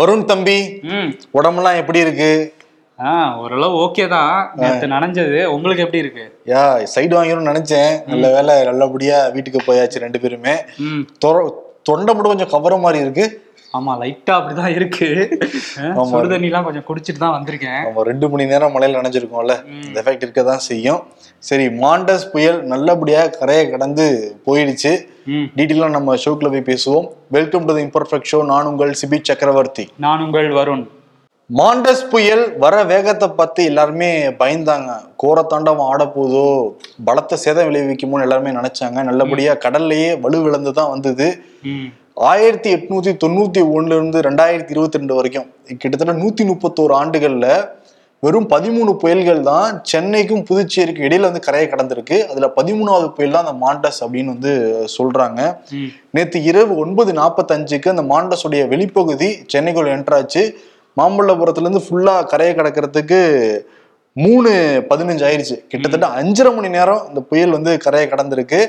வருண் தம்பி உடம்பெல்லாம் எப்படி இருக்கு? ஓரளவு ஓகே தான். நேற்று நனைஞ்சது. உங்களுக்கு எப்படி இருக்கு? யா சைடு வாங்கிடணும்னு நினைச்சேன். நல்ல வேலை நல்லபடியா வீட்டுக்கு போயாச்சு ரெண்டு பேருமே. தொண்டை மட்டும் கொஞ்சம் கவர மாதிரி இருக்கு. ஆமா லைட்டா அப்படிதான் இருக்கு. சுடு தண்ணிலாம் கொஞ்சம் குடிச்சிட்டு தான் வந்திருக்கேன். நம்ம ரெண்டு மணி நேரம் மழையில நனைஞ்சிருக்கோம்ல இந்த எஃபெக்ட் இருக்க தான் செய்யும். சரி மாண்டஸ் புயல் நல்லபடியா கரையை கடந்து போயிடுச்சு. டீட்டெயிலாக நம்ம ஷோக்குள்ள போய் பேசுவோம். Welcome to the imperfect show நான் உங்கள் சிபி சக்கரவர்த்தி. நான் உங்கள் வருண். மாண்டஸ் புயல் வர வேகத்தை பார்த்து எல்லாருமே பயந்தாங்க. கோரத்தாண்டவம் ஆட போதோ பலத்த சேதம் விளைவிக்குமோன்னு எல்லாருமே நினைச்சாங்க. நல்லபடியா கடல்லையே வலுவிழந்து தான் வந்தது. ஆயிரத்தி எட்நூத்தி தொண்ணூத்தி ஒண்ணுல இருந்து ரெண்டாயிரத்தி இருபத்தி ரெண்டு வரைக்கும் கிட்டத்தட்ட நூத்தி முப்பத்தோரு ஆண்டுகள்ல வெறும் பதிமூணு புயல்கள் தான் சென்னைக்கும் புதுச்சேரிக்கும் இடையில வந்து கரையை கடந்திருக்கு. அதுல பதிமூணாவது புயல் தான் அந்த மாண்டஸ் அப்படின்னு வந்து சொல்றாங்க. நேற்று இரவு ஒன்பது நாற்பத்தஞ்சுக்கு அந்த மாண்டஸுடைய வெளிப்பகுதி சென்னைக்குள்ள என்ட்ராச்சு மாமல்லபுரத்துல இருந்து ஃபுல்லா கரையை கடக்கிறதுக்கு மூணு பதினஞ்சு ஆயிடுச்சு கிட்டத்தட்ட அஞ்சரை மணி நேரம் இந்த புயல் வந்து கரையை கடந்திருக்கு.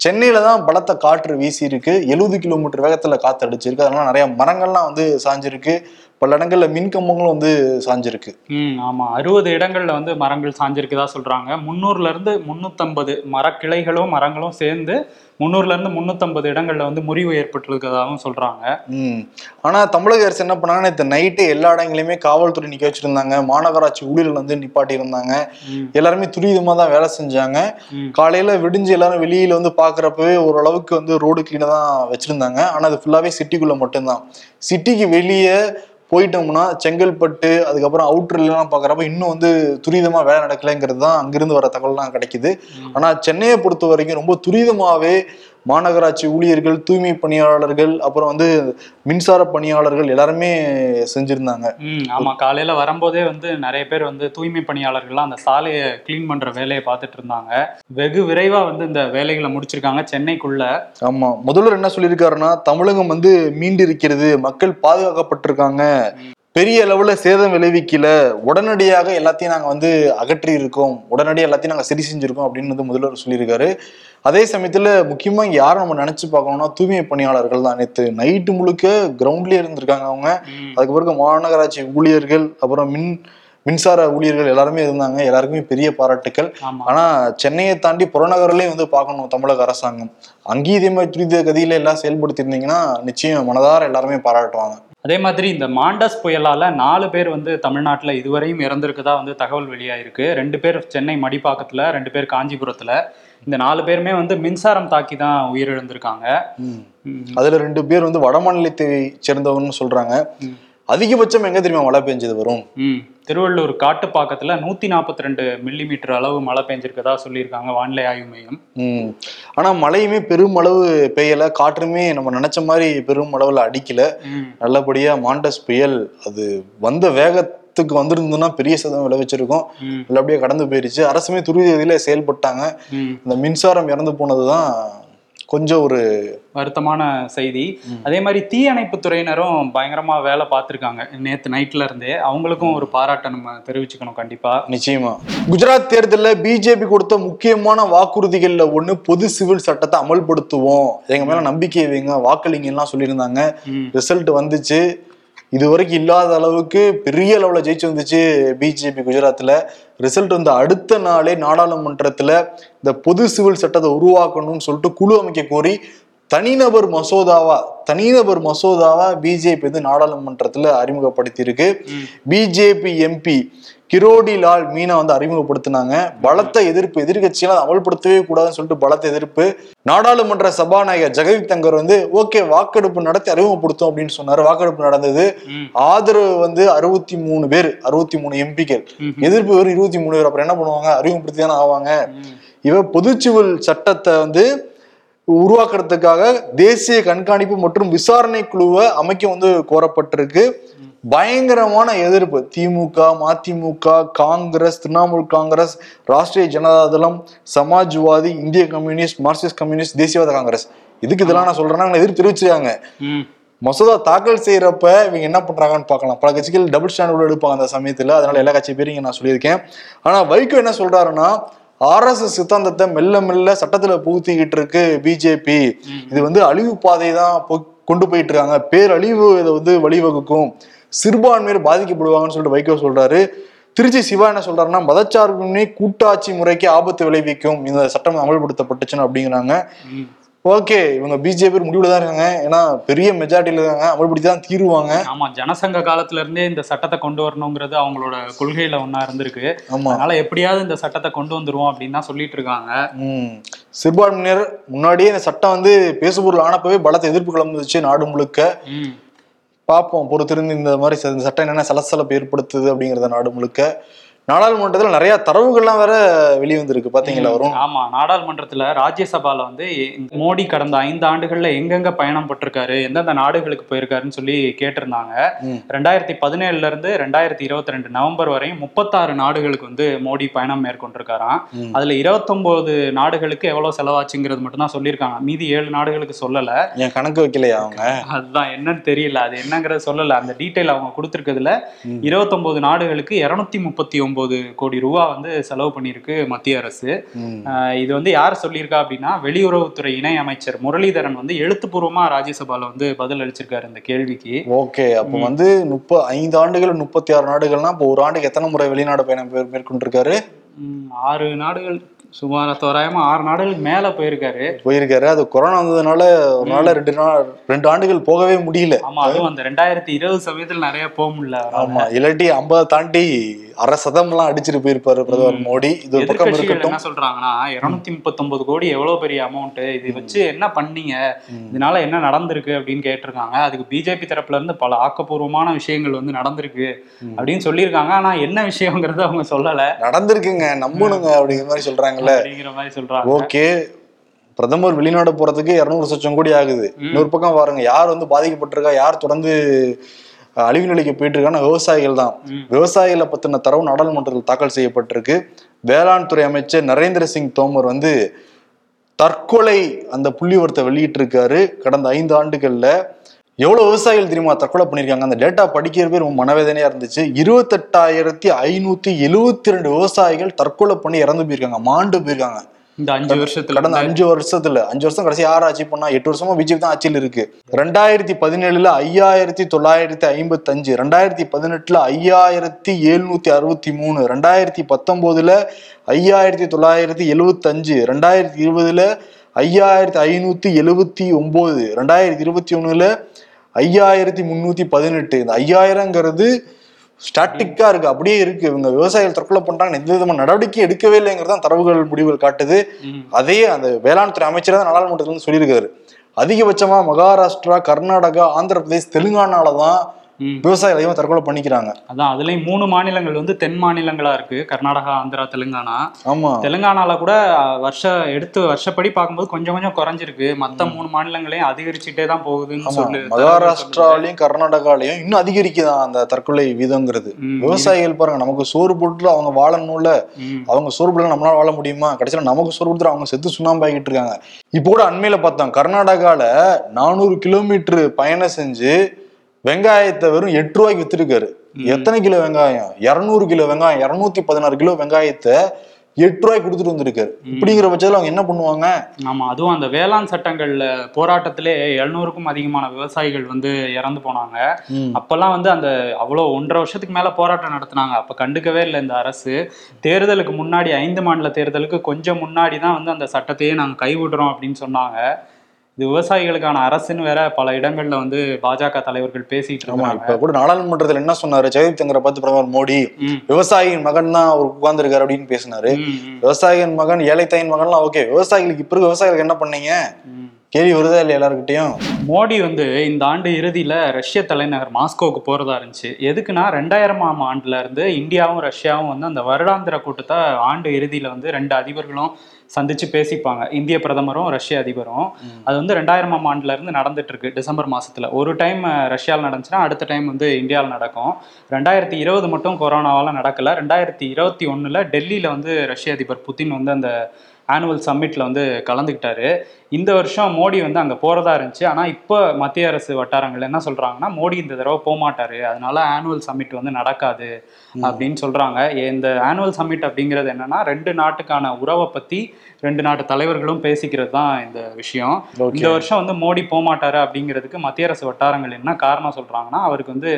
சென்னையில தான் பலத்த காற்று வீசி இருக்கு எழுபது கிலோமீட்டர் வேகத்துல காத்து அடிச்சிருக்கு அதனால நிறைய மரங்கள்லாம் வந்து சாஞ்சிருக்கு. பல இடங்கள்ல மின் கம்பங்களும் வந்து சாஞ்சிருக்கு. ம் ஆமா. அறுபது இடங்கள்ல வந்து மரங்கள் சாஞ்சிருக்குதா சொல்றாங்க. முந்நூறுல இருந்து முன்னூத்தம்பது மரக்கிளைகளும் மரங்களும் சேர்ந்து முந்நூறுல இருந்து முன்னூத்தம்பது இடங்கள்ல வந்து முறிவு ஏற்பட்டிருக்கிறதாவும் சொல்றாங்க. ம். ஆனா தமிழக அரசு என்ன பண்ணாங்கன்னா நேற்று நைட்டு எல்லா இடங்களையுமே காவல்துறை நிக்க வச்சிருந்தாங்க. மாநகராட்சி ஊழியர்கள் வந்து நிப்பாட்டி இருந்தாங்க எல்லாருமே துரிதமா தான் வேலை செஞ்சாங்க. காலையில விடிஞ்சு எல்லாரும் வெளியில வந்து பாக்குறப்பவே ஓரளவுக்கு வந்து ரோடு கிளீனா தான் வச்சிருந்தாங்க. ஆனா அது ஃபுல்லாவே சிட்டிக்குள்ள மட்டும்தான். சிட்டிக்கு வெளியே போயிட்டோம்னா செங்கல்பட்டு அதுக்கப்புறம் அவுட்டர்லாம் பாக்குறப்ப இன்னும் வந்து துரிதமா வேலை நடக்கலைங்கிறது தான் அங்கிருந்து வர தகவல்லாம் கிடைக்குது. ஆனா சென்னையை பொறுத்த வரைக்கும் ரொம்ப துரிதமாவே மாநகராட்சி ஊழியர்கள் தூய்மை பணியாளர்கள் அப்புறம் வந்து மின்சார பணியாளர்கள் எல்லாருமே செஞ்சிருந்தாங்க. ஆமா. காலையில வரும்போதே வந்து நிறைய பேர் வந்து தூய்மை பணியாளர்கள்லாம் அந்த சாலையை க்ளீன் பண்ற வேலையை பார்த்துட்டு இருந்தாங்க. வெகு விரைவா வந்து இந்த வேலைகளை முடிச்சிருக்காங்க சென்னைக்குள்ள. ஆமா. முதல்வர் என்ன சொல்லியிருக்காருன்னா தமிழகம் வந்து மீண்டு இருக்கிறது மக்கள் பாதுகாக்கப்பட்டிருக்காங்க. பெரிய அளவுல சேதம் விளைவிக்கல. உடனடியாக எல்லாத்தையும் நாங்க வந்து அகற்றி இருக்கோம் உடனடியாக எல்லாத்தையும் நாங்க சரி செஞ்சிருக்கோம் அப்படின்னு வந்து முதல்வர் சொல்லியிருக்காரு. அதே சமயத்துல முக்கியமா யாரை நம்ம நினைச்சு பார்க்கணும்னா தூய்மை பணியாளர்கள் தான். நேற்று நைட்டு முழுக்க கிரவுண்ட்லயே இருந்திருக்காங்க அவங்க. அதுக்கு பிறகு மாநகராட்சி ஊழியர்கள் அப்புறம் மின் மின்சார ஊழியர்கள் எல்லாருமே இருந்தாங்க. எல்லாருக்குமே பெரிய பாராட்டுக்கள். ஆமா. ஆனா சென்னையை தாண்டி புறநகர்லயும் வந்து பார்க்கணும் தமிழக அரசாங்கம். அங்கேயும் இதே மாதிரி துரித கதியில எல்லாம் செயல்படுத்தியிருந்தீங்கன்னா நிச்சயம் மனதார எல்லாருமே பாராட்டுவாங்க. அதே மாதிரி இந்த மாண்டஸ் புயலால நாலு பேர் வந்து தமிழ்நாட்டுல இதுவரையும் இறந்திருக்கதா வந்து தகவல் வெளியாயிருக்கு. ரெண்டு பேர் சென்னை மடிப்பாக்கத்துல ரெண்டு பேர் காஞ்சிபுரத்துல. இந்த நாலு பேருமே வந்து மின்சாரம் தாக்கி தான் உயிரிழந்திருக்காங்க. அதுல ரெண்டு பேர் வந்து வட மாநிலத்தை சேர்ந்தவங்கன்னு சொல்றாங்க. அதிகபட்சம் எங்க தெரியுமா மழை பெஞ்சது வரும்? திருவள்ளூர் காட்டுப்பாக்கத்துல நூத்தி நாற்பத்தி ரெண்டு மில்லிமீட்டர் அளவு மழை பெஞ்சிருக்கதா சொல்லியிருக்காங்க வானிலை ஆய்வு மையம். ஆனா மழையுமே பெரும் அளவு பெய்யல. காற்றுமே நம்ம நினைச்ச மாதிரி பெரும் அளவுல அடிக்கல. நல்லபடியா மாண்டஸ் புயல் அது வந்த வேகத்துக்கு வந்திருந்ததுன்னா பெரிய சதம் விளைவிச்சிருக்கும் நல்லபடியா கடந்து போயிருச்சு. அரசுமே துரிதத்தில செயல்பட்டாங்க. இந்த மின்சாரம் இறந்து போனதுதான் கொஞ்சம் ஒரு வருத்தமான செய்தி. அதே மாதிரி தீயணைப்பு துறையினரும் பயங்கரமா வேலை பார்த்திருக்காங்க. நேத்து நைட்ல இருந்தே. அவங்களுக்கும் ஒரு பாராட்டை நம்ம தெரிவிச்சுக்கணும் கண்டிப்பா. நிச்சயமா. குஜராத் தேர்தலில் பிஜேபி கொடுத்த முக்கியமான வாக்குறுதிகள்ல ஒண்ணு பொது சிவில் சட்டத்தை அமல்படுத்துவோம். எங்க மேல நம்பிக்கை வைங்க வாக்களிங்க எல்லாம் சொல்லியிருந்தாங்க ரிசல்ட் வந்துச்சு. இது வரைக்கும் இல்லாத அளவுக்கு பெரிய அளவுல ஜெயிச்சு வந்துச்சு பிஜேபி குஜராத்ல ரிசல்ட் வந்து அடுத்த நாளே நாடாளுமன்றத்துல இந்த பொது சிவில் சட்டத்தை உருவாக்கணும்னு சொல்லிட்டு குழு அமைக்க கோரி தனிநபர் மசோதாவா தனிநபர் மசோதாவா பிஜேபி வந்து நாடாளுமன்றத்துல அறிமுகப்படுத்தியிருக்கு. பிஜேபி எம்பி கிரோடி லால் மீனா வந்து அறிமுகப்படுத்தினாங்க. பலத்த எதிர்ப்பு எதிர்கட்சியெல்லாம் அமல்படுத்தவே கூடாதுன்னு சொல்லிட்டு பலத்த எதிர்ப்பு. நாடாளுமன்ற சபாநாயகர் ஜெகதீப் தங்கர் வந்து ஓகே வாக்கெடுப்பு நடத்தி அறிமுகப்படுத்தும் அப்படின்னு சொன்னாரு. வாக்கெடுப்பு நடந்தது. ஆதரவு வந்து அறுபத்தி மூணு பேர் அறுபத்தி மூணு எம்பிக்கள் எதிர்ப்பு வெறும் இருபத்தி மூணு பேர். அப்புறம் என்ன பண்ணுவாங்க? அறிமுகப்படுத்தி தானே ஆவாங்க. இவ பொதுச்சிவில் சட்டத்தை வந்து உருவாக்குறதுக்காக தேசிய கண்காணிப்பு மற்றும் விசாரணை குழுவை அமைக்க வந்து கோரப்பட்டிருக்கு. பயங்கரமான எதிர்ப்பு. திமுக மதிமுக காங்கிரஸ் திரிணாமுல் காங்கிரஸ் ராஷ்டிரிய ஜனதா தளம் சமாஜ்வாதி இந்திய கம்யூனிஸ்ட் மார்க்சிஸ்ட் கம்யூனிஸ்ட் தேசியவாத காங்கிரஸ். இதுக்கு இதெல்லாம் நான் சொல்றேன்னா எதிர்ப்பு தெரிவிச்சிருக்காங்க. மசோதா தாக்கல் செய்யறப்ப இவங்க என்ன பண்றாங்கன்னு பார்க்கலாம். பல கட்சிகள் டபுள் ஸ்டாண்டர்ட் எடுப்பாங்க அந்த சமயத்துல. அதனால எல்லா கட்சி பேரும் இங்க நான் சொல்லியிருக்கேன். ஆனா வைகோ என்ன சொல்றாருன்னா ஆர்எஸ்எஸ் சித்தாந்தத்தை மெல்ல மெல்ல சட்டத்துல புகுத்திக்கிட்டு இருக்கு பிஜேபி. இது வந்து அழிவு பாதை தான் கொண்டு போயிட்டு இருக்காங்க. பேரழிவு இதை வந்து வழிவகுக்கும். சிறுபான்மையர் பாதிக்கப்படுவாங்கன்னு சொல்லிட்டு வைகோ சொல்றாரு. திருச்சி சிவா என்ன சொல்றாருன்னா மதச்சார்பின்மை கூட்டாட்சி முறைக்கு ஆபத்து விளைவிக்கும். இந்த சட்டம் அமல்படுத்தப்பட்டுச்சுன்னு அப்படிங்கிறாங்க. ஓகே இவங்க பிஜேபி முடிவுல தான் இருக்காங்க. ஏன்னா பெரிய மெஜாரிட்டியில இருக்காங்க. அமல்படுத்தி தான் தீருவாங்க. ஆமா ஜனசங்க காலத்துல இருந்தே இந்த சட்டத்தை கொண்டு வரணுங்கிறது அவங்களோட கொள்கையில ஒண்ணா இருந்திருக்கு. அதனால எப்படியாவது இந்த சட்டத்தை கொண்டு வந்துருவோம் அப்படின்னு தான் சொல்லிட்டு இருக்காங்க. சிறுபான்மையினர் முன்னாடியே இந்த சட்டம் வந்து பேசுபொருள் ஆனப்பவே பலத்த எதிர்ப்பு கிளம்புச்சு நாடு முழுக்க. பார்ப்போம். பொறுத்திருந்து இந்த மாதிரி ச- இந்த சட்டம் என்னென்ன சலசலப்பு ஏற்படுத்துது அப்படிங்கறத நாடு முழுக்க. நாடாளுமன்றத்துல நிறைய தரவுகள்லாம் வேற வெளியே வந்திருக்கு பாத்தீங்களா வரும் ஆமா நாடாளுமன்றத்துல ராஜ்யசபால வந்து மோடி கடந்த ஐந்து ஆண்டுகள்ல எங்கெங்க பயணம் பட்டிருக்காரு எந்தெந்த நாடுகளுக்கு போயிருக்காருன்னு சொல்லி கேட்டிருந்தாங்க. ரெண்டாயிரத்தி பதினேழுல இருந்து ரெண்டாயிரத்தி இருபத்தி ரெண்டு நவம்பர் வரையும் முப்பத்தாறு நாடுகளுக்கு வந்து மோடி பயணம் மேற்கொண்டிருக்காராம். அதுல இருபத்தொன்பது நாடுகளுக்கு எவ்வளவு செலவாச்சுங்கிறது மட்டும் தான் சொல்லியிருக்காங்க. மீதி ஏழு நாடுகளுக்கு சொல்லல. என் கணக்கு வைக்கலையா அவங்க? அதுதான் என்னன்னு தெரியல. அது என்னங்கறத சொல்லல. அந்த டீட்டெயில் அவங்க கொடுத்துருக்கிறதுல இருபத்தொன்பது நாடுகளுக்கு இருநூத்தி முப்பத்தி ஒன்பது கோடி ரூபா வந்து செலவு பண்ணியிருக்கு மத்திய அரசு. இது வந்து யார் சொல்லியிருக்கா அப்படின்னா வெளியுறவுத்துறை இணை அமைச்சர் முரளிதரன் வந்து எழுத்துப்பூர்வமா ராஜ்யசபால வந்து பதில் அளிச்சிருக்காரு இந்த கேள்விக்கு. ஓகே அப்போ வந்து முப்ப ஐந்து ஆண்டுகள் முப்பத்தி ஆறு நாடுகள்னா இப்போ ஒரு ஆண்டுக்கு எத்தனை முறை வெளிநாடு பயணம் மேற்- மேற்கொண்டிருக்காரு? ஆறு நாடுகள் சுமார் தோராயமா ஆறு நாடுகளுக்கு மேல போயிருக்காரு. போயிருக்காரு. அது கொரோனா வந்ததுனால ஒரு நாள் ரெண்டு நாள் ரெண்டு ஆண்டுகள் போகவே முடியல. ஆமா அதுவும் அந்த ரெண்டாயிரத்தி இருபது சமயத்துல நிறைய போக முடியல. ஆமா இல்லாட்டி ஐம்பதை தாண்டி அரை சதம்லாம் அடிச்சிட்டு போயிருப்பாரு பிரதமர் மோடி. இது ஒரு பக்கம் இருக்கட்டும். என்ன சொல்றாங்கன்னா இருநூத்தி முப்பத்தொன்பது கோடி எவ்வளவு பெரிய அமௌண்ட் இது வச்சு என்ன பண்ணீங்க? இதனால என்ன நடந்திருக்கு அப்படின்னு கேட்டிருக்காங்க. அதுக்கு பிஜேபி தரப்புல இருந்து பல ஆக்கப்பூர்வமான விஷயங்கள் வந்து நடந்திருக்கு அப்படின்னு சொல்லியிருக்காங்க. ஆனா என்ன விஷயங்கிறத அவங்க சொல்லல. நடந்திருக்குங்க. நம்பணுங்க அப்படிங்கிற மாதிரி சொல்றாங்கல்ல சொல்றாங்க. ஓகே. பிரதமர் வெளிநாடு போறதுக்கு இருநூறு லட்சம் கோடி ஆகுது. இன்னொரு பக்கம் பாருங்க யார் வந்து பாதிக்கப்பட்டிருக்கா யார் தொடர்ந்து அழிவு நிலைக்கு போயிட்டு இருக்காங்கன்னா விவசாயிகள் தான். விவசாயிகளை பத்தின தரவு நாடாளுமன்றத்தில் தாக்கல் செய்யப்பட்டிருக்கு. வேளாண் துறை அமைச்சர் நரேந்திர சிங் தோமர் வந்து தற்கொலை அந்த புள்ளிவரத்தை வெளியிட்டிருக்காரு. கடந்த ஐந்து ஆண்டுகள்ல எவ்வளவு விவசாயிகள் தெரியுமா தற்கொலை பண்ணிருக்காங்க அந்த டேட்டா படிக்கிறப்பே ரொம்ப மனவேதனையா இருந்துச்சு. இருபத்தெட்டாயிரத்தி ஐநூத்தி எழுவத்தி ரெண்டு விவசாயிகள் தற்கொலை பண்ணி இறந்து போயிருக்காங்க மாண்டு போயிருக்காங்க. இந்த அஞ்சு வருஷத்துல கடந்த அஞ்சு வருஷத்துல அஞ்சு வருஷம் கடைசி யார் ஆட்சி பண்ணா எட்டு வருஷமா பிஜேபி தான் ஆட்சியில் இருக்கு. ரெண்டாயிரத்தி பதினேழுல ஐயாயிரத்தி தொள்ளாயிரத்தி ஐம்பத்தி அஞ்சு ரெண்டாயிரத்தி பதினெட்டுல ஐயாயிரத்தி எழுநூத்தி அறுபத்தி மூணு ரெண்டாயிரத்தி பத்தொன்பதுல ஐயாயிரத்தி தொள்ளாயிரத்தி எழுவத்தி அஞ்சு ரெண்டாயிரத்தி இருபதுல ஐயாயிரத்தி ஐநூத்தி எழுவத்தி ஒன்பது ரெண்டாயிரத்தி இருபத்தி ஒண்ணுல ஐயாயிரத்தி முன்னூத்தி பதினெட்டு. இந்த ஐயாயிரங்கிறது ஸ்டாட்டிக்கா இருக்கு. அப்படியே இருக்கு. இவங்க விவசாயிகள் தற்கொலை பண்றாங்க எந்த விதமான நடவடிக்கை எடுக்கவே இல்லைங்கிறது தான் தரவுகள் முடிவுகள் காட்டுது. அதே அந்த வேளாண் துறை அமைச்சர் தான் நாடாளுமன்றத்துல சொல்லியிருக்காரு. அதிகபட்சமா மகாராஷ்டிரா கர்நாடகா ஆந்திர பிரதேஷ் தெலுங்கானால தான் அதிகமா தற்கொலை பண்ணிக்கிறாங்க. அதான் அதுலயும் மூணு மாநிலங்கள் வந்து தென் மாநிலங்களா இருக்கு. கர்நாடகா ஆந்திரா தெலுங்கானா. ஆமா. தெலுங்கானால கூட அஹ், வருஷ எடுத்து வருஷப்படி பார்க்கும்போது கொஞ்சம் கொஞ்சம் குறைஞ்சிருக்கு. மத்த மூணு மாநிலங்களையும் அதிகரிச்சுட்டே தான் போகுதுன்னு சொல்லு மகாராஷ்டிராலையும் கர்நாடகாலையும் இன்னும் அதிகரிக்குதான் அந்த தற்கொலை வீதங்கிறது. விவசாயிகள் பாருங்க நமக்கு சோறு போட்டு அவங்க வாழணும்ல. அவங்க சோறு போட்டு நம்மளால வாழ முடியுமா? கடைசியில நமக்கு சோறு கொடுத்துட்டு அவங்க செத்து சுண்ணாம்பாகிட்டு இருக்காங்க. இப்போ கூட அண்மையில பார்த்தோம் கர்நாடகால நானூறு கிலோமீட்டர் பயணம் செஞ்சு வெங்காயத்தை வெறும் எட்டு ரூபாய்க்கு வித்துருக்காரு எத்தனை கிலோ வெங்காயம்? இருநூறு கிலோ வெங்காயம் இருநூத்தி பதினாறு கிலோ வெங்காயத்தை எட்டு ரூபாய்க்கு கொடுத்துட்டு வந்திருக்காரு. இப்படிங்கிற பட்சத்துல அவங்க என்ன பண்ணுவாங்க? ஆமா அதுவும் அந்த வேளாண் சட்டங்கள்ல போராட்டத்திலே எழுநூறுக்கும் அதிகமான விவசாயிகள் வந்து இறந்து போனாங்க. அப்பெல்லாம் வந்து அந்த அவ்வளோ ஒன்றரை வருஷத்துக்கு மேல போராட்டம் நடத்துனாங்க. அப்ப கண்டுக்கவே இல்லை இந்த அரசு. தேர்தலுக்கு முன்னாடி ஐந்து மாநில தேர்தலுக்கு கொஞ்சம் முன்னாடி தான் வந்து அந்த சட்டத்தையே நாங்க கைவிடுறோம் அப்படின்னு சொன்னாங்க. இது விவசாயிகளுக்கான அரசுன்னு வேற பல இடங்கள்ல வந்து பாஜக தலைவர்கள் பேசிட்டு இருக்காங்க. இப்ப கூட நாடாளுமன்றத்துல என்ன சொன்னாரு? ஜெகதீப் தங்கரை பார்த்து பிரதமர் மோடி விவசாயியின் மகன் தான் அவர் உட்கார்ந்துருக்காரு அப்படின்னு பேசினாரு. விவசாயியின் மகன் ஏழை தாயின் மகன்லாம் ஓகே. விவசாயிகளுக்கு இப்ப விவசாயிகளுக்கு என்ன பண்ணீங்க. கேள்வி வருதா இல்லையா எல்லாருக்கிட்டையும் மோடி வந்து இந்த ஆண்டு இறுதியில ரஷ்ய தலைநகர் மாஸ்கோவுக்கு போறதா இருந்துச்சு. எதுக்குன்னா ரெண்டாயிரமாம் ஆண்டுல இருந்து இந்தியாவும் ரஷ்யாவும் வந்து அந்த வருடாந்திர கூட்டத்தை ஆண்டு இறுதியில வந்து ரெண்டு அதிபர்களும் சந்திச்சு பேசிப்பாங்க. இந்திய பிரதமரும் ரஷ்ய அதிபரும். அது வந்து ரெண்டாயிரமாம் ஆண்டுல இருந்து நடந்துட்டு இருக்கு டிசம்பர் மாசத்துல. ஒரு டைம் ரஷ்யாவில் நடந்துச்சுன்னா அடுத்த டைம் வந்து இந்தியாவில் நடக்கும். ரெண்டாயிரத்தி இருபது மட்டும் கொரோனாவால நடக்கல. ரெண்டாயிரத்தி இருபத்தி ஒண்ணுல டெல்லியில வந்து ரஷ்ய அதிபர் புதின் வந்து அந்த ஆனுவல் சம்மிட்ல வந்து கலந்துக்கிட்டாரு. இந்த வருஷம் மோடி வந்து அங்க போறதா இருந்துச்சு. ஆனா இப்போ மத்திய அரசு வட்டாரங்கள் என்ன சொல்றாங்கன்னா மோடி இந்த தடவை போக மாட்டாரு. அதனால ஆனுவல் சம்மிட் வந்து நடக்காது அப்படின்னு சொல்றாங்க. இந்த ஆனுவல் சம்மிட் அப்படிங்கிறது என்னன்னா ரெண்டு நாட்டுக்கான உறவை பத்தி ரெண்டு நாட்டு தலைவர்களும் பேசிக்கிறது தான் இந்த விஷயம். இந்த வருஷம் வந்து மோடி போக மாட்டாரு அப்படிங்கிறதுக்கு மத்திய அரசு வட்டாரங்கள் என்ன காரணம் சொல்றாங்கன்னா அவருக்கு வந்து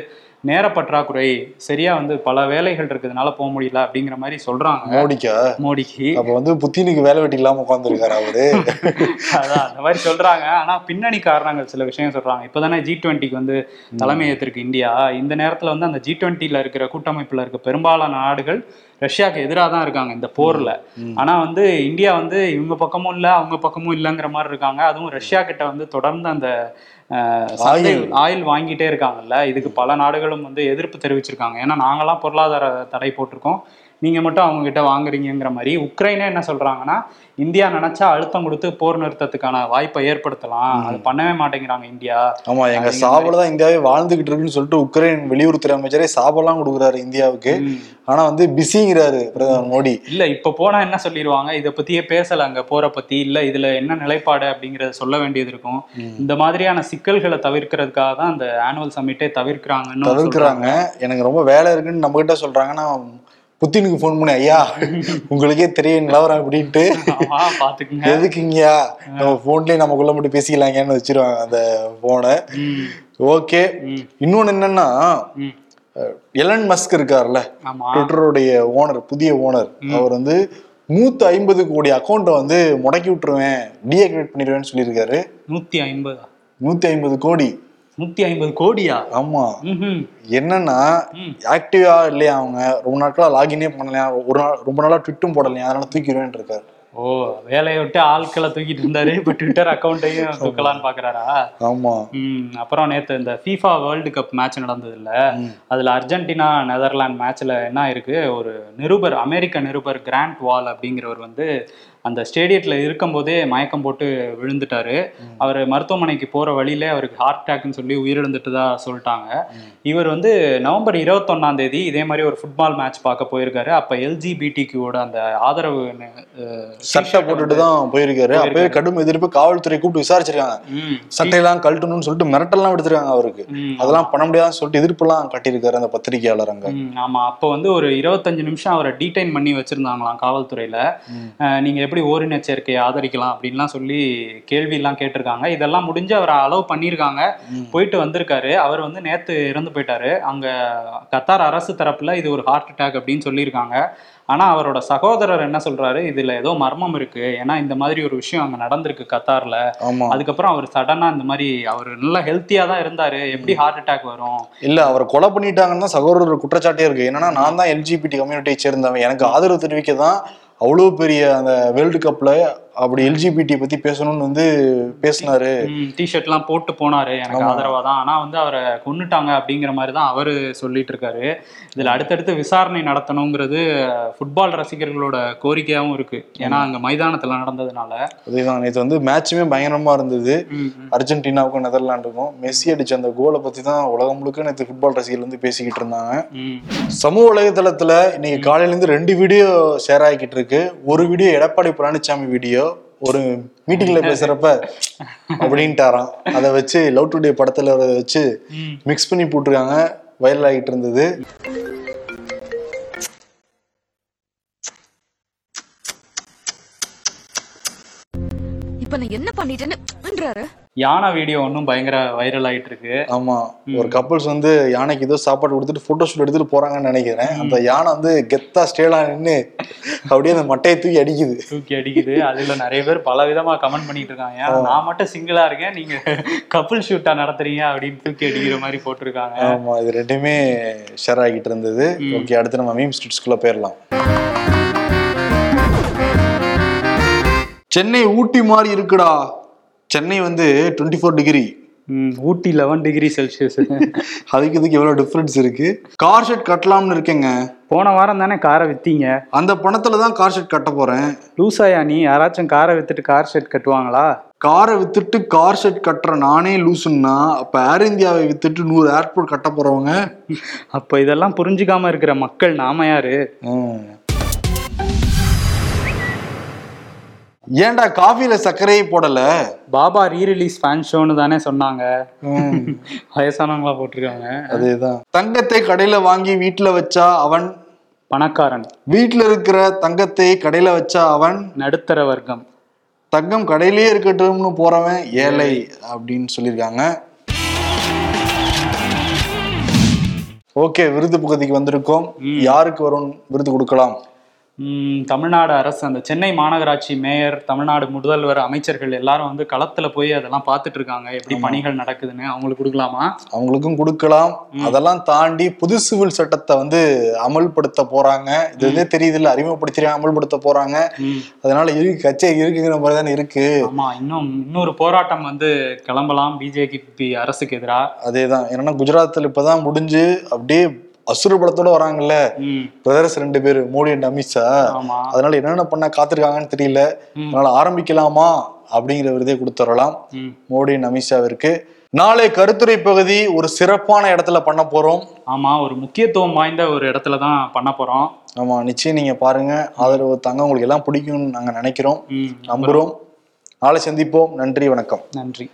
நேர பற்றாக்குறை சரியா வந்து பல வேலைகள் இருக்கிறதுனால போக முடியல அப்படிங்கிற மாதிரி சொல்றாங்க. மோடிக்கா? மோடிக்கு. அப்ப வந்து புத்தினுக்கு வேலை வெட்டி இல்லாம உட்காந்துருக்காரு அவரு. அதான் அந்த மாதிரி சொல்றாங்க. ஆனா பின்னணி காரணங்கள் சில விஷயம் சொல்றாங்க. இப்பதானே ஜி டுவெண்ட்டிக்கு வந்து தலைமை ஏற்றிருக்கு இந்தியா. இந்த நேரத்துல வந்து அந்த ஜி டுவெண்ட்டில இருக்கிற கூட்டமைப்புல இருக்க பெரும்பாலான நாடுகள் ரஷ்யாவுக்கு எதிராக தான் இருக்காங்க இந்த போர்ல. ஆனா வந்து இந்தியா வந்து இவங்க பக்கமும் இல்ல அவங்க பக்கமும் இல்லைங்கிற மாதிரி இருக்காங்க. அதுவும் ரஷ்யா கிட்ட வந்து தொடர்ந்து அந்த ஆயில். ஆயில் வாங்கிட்டே இருக்காங்கல்ல. இதுக்கு பல நாடுகளும் வந்து எதிர்ப்பு தெரிவிச்சிருக்காங்க. ஏன்னா நாங்கெல்லாம் பொருளாதார தடை போட்டிருக்கோம். நீங்க மட்டும் அவங்க கிட்ட வாங்குறீங்கங்கிற மாதிரி உக்ரைனே என்ன சொல்றாங்கன்னா இந்தியா நினைச்சா அழுத்தம் கொடுத்து போர் நிறுத்தத்துக்கான வாய்ப்பை ஏற்படுத்தலாம். அது பண்ணவே மாட்டேங்கிறாங்க இந்தியா. ஆமா எங்க சாபல தான் இந்தியாவே வாழ்ந்துகிட்டு இருக்குன்னு சொல்லிட்டு உக்ரைன் வெளியுறவுத்துறை அமைச்சரே சாபெல்லாம் கொடுக்குறாரு இந்தியாவுக்கு. ம். ஆனா வந்து பிஸிங்கிறாரு பிரதமர் மோடி. இல்ல இப்ப போனா என்ன சொல்லிடுவாங்க? இத பத்தியே பேசல அங்க போற பத்தி. இல்ல இதுல என்ன நிலைப்பாடு அப்படிங்கறத சொல்ல வேண்டியது இருக்கும். இந்த மாதிரியான சிக்கல்களை தவிர்க்கிறதுக்காக தான் அந்த ஆனுவல் சம்மிட்டே தவிர்க்கிறாங்கன்னு தவிர்க்கிறாங்க. எனக்கு ரொம்ப வேலை இருக்குன்னு நம்ம கிட்ட சொல்றாங்க நான் புத்தினுக்கு ஃபோன் பண்ணி ஐயா உங்களுக்கே தெரியும் நிலவரம் அப்படின்ட்டு. ஆமா பாத்துக்குங்க. எதுக்குங்கயா நம்ம போன்லயே நமக்குள்ள மட்டும் பேசிக்கலாங்கன்னு வச்சிருவாங்க அந்த போனை ம், ஓகே. இன்னொன்னு என்னன்னா. எலன் மஸ்க் இருக்கார்ல ஆமா. ட்விட்டருடைய ஓனர் புதிய ஓனர் அவர் வந்து நூத்தி ஐம்பது கோடி அக்கௌண்ட்டை வந்து முடக்கி விட்டுருவேன் டீஆக்டிவேட் பண்ணிடுவேன்னு சொல்லியிருக்காரு. நூத்தி ஐம்பதா? நூத்தி ஐம்பது கோடி. நூத்தி ஐம்பது கோடியா? ஆமா. என்னன்னா. ஆக்டிவா இல்லையா அவங்க? ரொம்ப நாட்களா லாகினே பண்ணலையா? ஒரு நாள் ரொம்ப நாளா ட்விட்டும் போடலையா? அதனால தூக்கிடுவேன் இருக்காரு. ஓ வேலையை விட்டு ஆட்களை தூக்கிட்டு இருந்தாரு. இப்ப ட்விட்டர் அக்கௌண்ட்டையும் தூக்கலான்னு பாக்குறாரா? ஆமா. அப்புறம் நேத்து இந்த FIFA வேர்ல்டு கப் மேட்ச் நடந்தது இல்ல அதுல அர்ஜென்டினா நெதர்லாந்து மேட்ச்ல என்ன ஆயிருக்கு ஒரு நிருபர் அமெரிக்க நிருபர் கிராண்ட் வால் அப்படிங்கிறவர் வந்து அந்த ஸ்டேடியத்துல இருக்கும்போதே மயக்கம் போட்டு விழுந்துட்டாரு. அவர் மருத்துவமனைக்கு போற வழியிலே அவருக்கு ஹார்ட் அட்டாக்னு சொல்லி உயிரிழந்துட்டதா சொல்லிட்டாங்க. இவர் வந்து நவம்பர் இருபத்தொன்னாம் தேதி இதே மாதிரி ஒரு ஃபுட்பால் மேட்ச் பார்க்க போயிருக்காரு. அப்ப எல்ஜிபிடிக்யூட அந்த ஆதரவு சட்டை போட்டுட்டு தான் போயிருக்காரு. அப்பவே கடும் எதிர்ப்பு. காவல்துறை கூப்பிட்டு விசாரிச்சிருக்காங்க. சட்டையெல்லாம் கழட்டணும்னு சொல்லிட்டு மிரட்டல்லாம் எடுத்திருக்காங்க அவருக்கு. அதெல்லாம் பண்ண முடியாதுன்னு சொல்லிட்டு எதிர்ப்பெல்லாம் கட்டியிருக்காரு அந்த பத்திரிகையாளர் அங்க. ஆமா. அப்போ வந்து ஒரு இருபத்தஞ்சு நிமிஷம் அவரை டீடைன் பண்ணி வச்சிருந்தாங்களாம் காவல்துறையில. நீங்க எப்படி ஓரின சேர்க்கையை ஆதரிக்கலாம் அப்படின்லாம் சொல்லி கேள்வி எல்லாம் கேட்டிருக்காங்க. இதெல்லாம் முடிஞ்சு அவரை அலோவ் பண்ணியிருக்காங்க. போயிட்டு வந்திருக்காரு. அவர் வந்து நேத்து இறந்து போயிட்டாரு. அங்க கத்தார் அரசு தரப்புல இது ஒரு ஹார்ட் அட்டாக் அப்படின்னு சொல்லியிருக்காங்க. ஆனா அவரோட சகோதரர் என்ன சொல்றாரு? இதுல ஏதோ மர்மம் இருக்கு. ஏன்னா இந்த மாதிரி ஒரு விஷயம் அங்க நடந்திருக்கு கத்தார்ல. அதுக்கப்புறம் அவர் சடனா இந்த மாதிரி அவர் நல்லா ஹெல்த்தியா தான் இருந்தாரு. எப்படி ஹார்ட் அட்டாக் வரும்? இல்ல அவரை கொலை பண்ணிட்டாங்கன்னா சகோதரர் குற்றச்சாட்டே இருக்கு. என்னன்னா நான் தான் எல்ஜிபிடி கம்யூனிட்டியை சேர்ந்தவன். எனக்கு ஆதரவு தெரிவிக்க தான் அவ்வளோ பெரிய அந்த வேர்ல்டு கப்பில் அப்படி எல்ஜிபிடி பத்தி பேசணும்னு வந்து பேசினாரு. டிஷர்ட் எல்லாம் போட்டு போனாரு. எனக்கு ஆமா. ஆதரவா தான் ஆனா வந்து அவரை கொன்னுட்டாங்க அப்படிங்கிற மாதிரி தான் அவரு சொல்லிட்டு இருக்காரு இதுல அடுத்தடுத்து விசாரணை நடத்தணுங்கிறது ஃபுட்பால் ரசிகர்களோட கோரிக்கையாவும் இருக்கு. ஏன்னா அங்க மைதானத்துல நடந்ததுனால. அதேதான். நேற்று வந்து மேட்சுமே பயங்கரமா இருந்தது. அர்ஜென்டினாவுக்கும் நெதர்லாண்டுக்கும் மெஸ்ஸி அடிச்ச அந்த கோலை பத்தி தான் உலகம் முழுக்க நேற்று ஃபுட்பால் ரசிகர்கள் வந்து பேசிக்கிட்டு இருந்தாங்க. சமூக வலைதளத்துல இன்னைக்கு காலையில இருந்து ரெண்டு வீடியோ ஷேர் ஆகிக்கிட்டு இருக்கு. ஒரு வீடியோ எடப்பாடி பழனிசாமி வீடியோ ஒரு மீட்டிங்ல பேசுறப்ப அப்படின்ட்டாராம். அதை வச்சு லவ் டுடே படத்துல அதை வச்சு மிக்ஸ் பண்ணி போட்டிருக்காங்க. வைரல் ஆகிட்டு இருந்தது. இப்ப நான் என்ன பண்ணிட்டேன்னு யானை வீடியோ ஒன்றும் பயங்கர வைரல் ஆயிட்டு இருக்கு ஆமா ஒரு கப்பல்ஸ் வந்து யானைக்கு ஏதோ சாப்பாடு கொடுத்துட்டு போட்டோ ஷூட் எடுத்துட்டு போறாங்கன்னு நினைக்கிறேன். அந்த யானை வந்து கெத்தா ஸ்டேலா நின்னு அப்படியே அந்த மட்டையை தூக்கி அடிக்குது. தூக்கி அடிக்குது. அதுல நிறைய பேர் பல விதமா கமெண்ட் பண்ணிட்டு இருக்காங்க. நான் மட்டும் சிங்கிளா இருக்கேன். நீங்க கப்புள் ஷூட்டா நடத்துறீங்க அப்படின்னு தூக்கி அடிக்கிற மாதிரி போட்டிருக்காங்க. ஆமா. இது ரெண்டுமே ஷேர் ஆகிட்டு இருந்தது. ஓகே அடுத்து நம்ம மீம் ஸ்ட்ரீட்ஸ்குள்ள போயிடலாம் சென்னை ஊட்டி மாதிரி இருக்குடா. சென்னை வந்து twenty four degree Ooty eleven degree Celsius அதுக்கு இதுக்கு எவ்வளவு டிஃபரன்ஸ் இருக்கு? கார் ஷெட் கட்டலாம்னு இருக்கேங்க. போன வாரம் தானே காரை வித்தீங்க? அந்த பணத்துல தான் கார் ஷெட் கட்ட போறேன். லூசாயா நீ? யாராச்சும் காரை வித்துட்டு கார் ஷெட் கட்டுவாங்களா? காரை வித்துட்டு கார் ஷெட் கட்டுற நானே லூசுன்னா அப்ப ஏர் இந்தியாவை வித்துட்டு நூறு ஏர்போர்ட் கட்ட போறவங்க. அப்ப இதெல்லாம் புரிஞ்சுக்காம இருக்கிற மக்கள் நாம யாரு? ஏன்டா காஃபில சர்க்கரையை போடல? பாபா ரீரிலீஸ் ஃபேன் ஷோன்னு தானே சொன்னாங்க. வயசானவங்களா போட்டிருக்காங்க. அதேதான். தங்கத்தை கடையில வாங்கி வீட்டுல வச்சா அவன்? பணக்காரன். வீட்டுல இருக்கிற தங்கத்தை கடையில வச்சா அவன்? நடுத்தர வர்க்கம். தங்கம் கடையிலேயே இருக்கட்டும்னு போறவன் ஏழை அப்படின்னு சொல்லியிருக்காங்க. ஓகே விருது பகுதிக்கு வந்திருக்கோம். யாருக்கு வரும் விருது கொடுக்கலாம்? தமிழ்நாடு அரசு அந்த சென்னை மாநகராட்சி மேயர் தமிழ்நாடு முதல்வர் அமைச்சர்கள் எல்லாரும் வந்து களத்துல போய் அதெல்லாம் பார்த்துட்டு இருக்காங்க. எப்படி பணிகள் நடக்குதுன்னு அவங்களுக்கு கொடுக்கலாமா? அவங்களுக்கும் கொடுக்கலாம். அதெல்லாம் தாண்டி புது சிவில் சட்டத்தை வந்து அமல்படுத்த போறாங்க. இது வந்து தெரியுது இல்ல அறிமுகப்படுத்தி அமல்படுத்த போறாங்க. அதனால இருக்கு கச்சே இருக்குங்கிற மாதிரி தானே இருக்கு. ஆமா இன்னும் இன்னொரு போராட்டம் வந்து கிளம்பலாம். பிஜேபி அரசுக்கு எதிரா. அதேதான். என்னன்னா குஜராத்ல இப்பதான் முடிஞ்சு அப்படியே அசுர படத்தோட வராங்கல்ல? பிரதர்ஸ் ரெண்டு பேர் மோடி அண்ட் அமித்ஷா. அதனால என்னென்ன பண்ண காத்திருக்காங்கன்னு தெரியல. அதனால ஆரம்பிக்கலாமா? அப்படிங்கிற விருதே கொடுத்துடலாம். மோடி அண்ட் அமித்ஷாவிற்கு. நாளை கருத்துரை பகுதி ஒரு சிறப்பான இடத்துல பண்ண போறோம். ஆமா ஒரு முக்கியத்துவம் வாய்ந்த ஒரு இடத்துல தான் பண்ண போறோம். ஆமா நிச்சயம் நீங்க பாருங்க. ஆதரவு தாங்க உங்களுக்கு எல்லாம் பிடிக்கும்னு நாங்க நினைக்கிறோம். நம்புறோம். நாளை சந்திப்போம். நன்றி வணக்கம். நன்றி.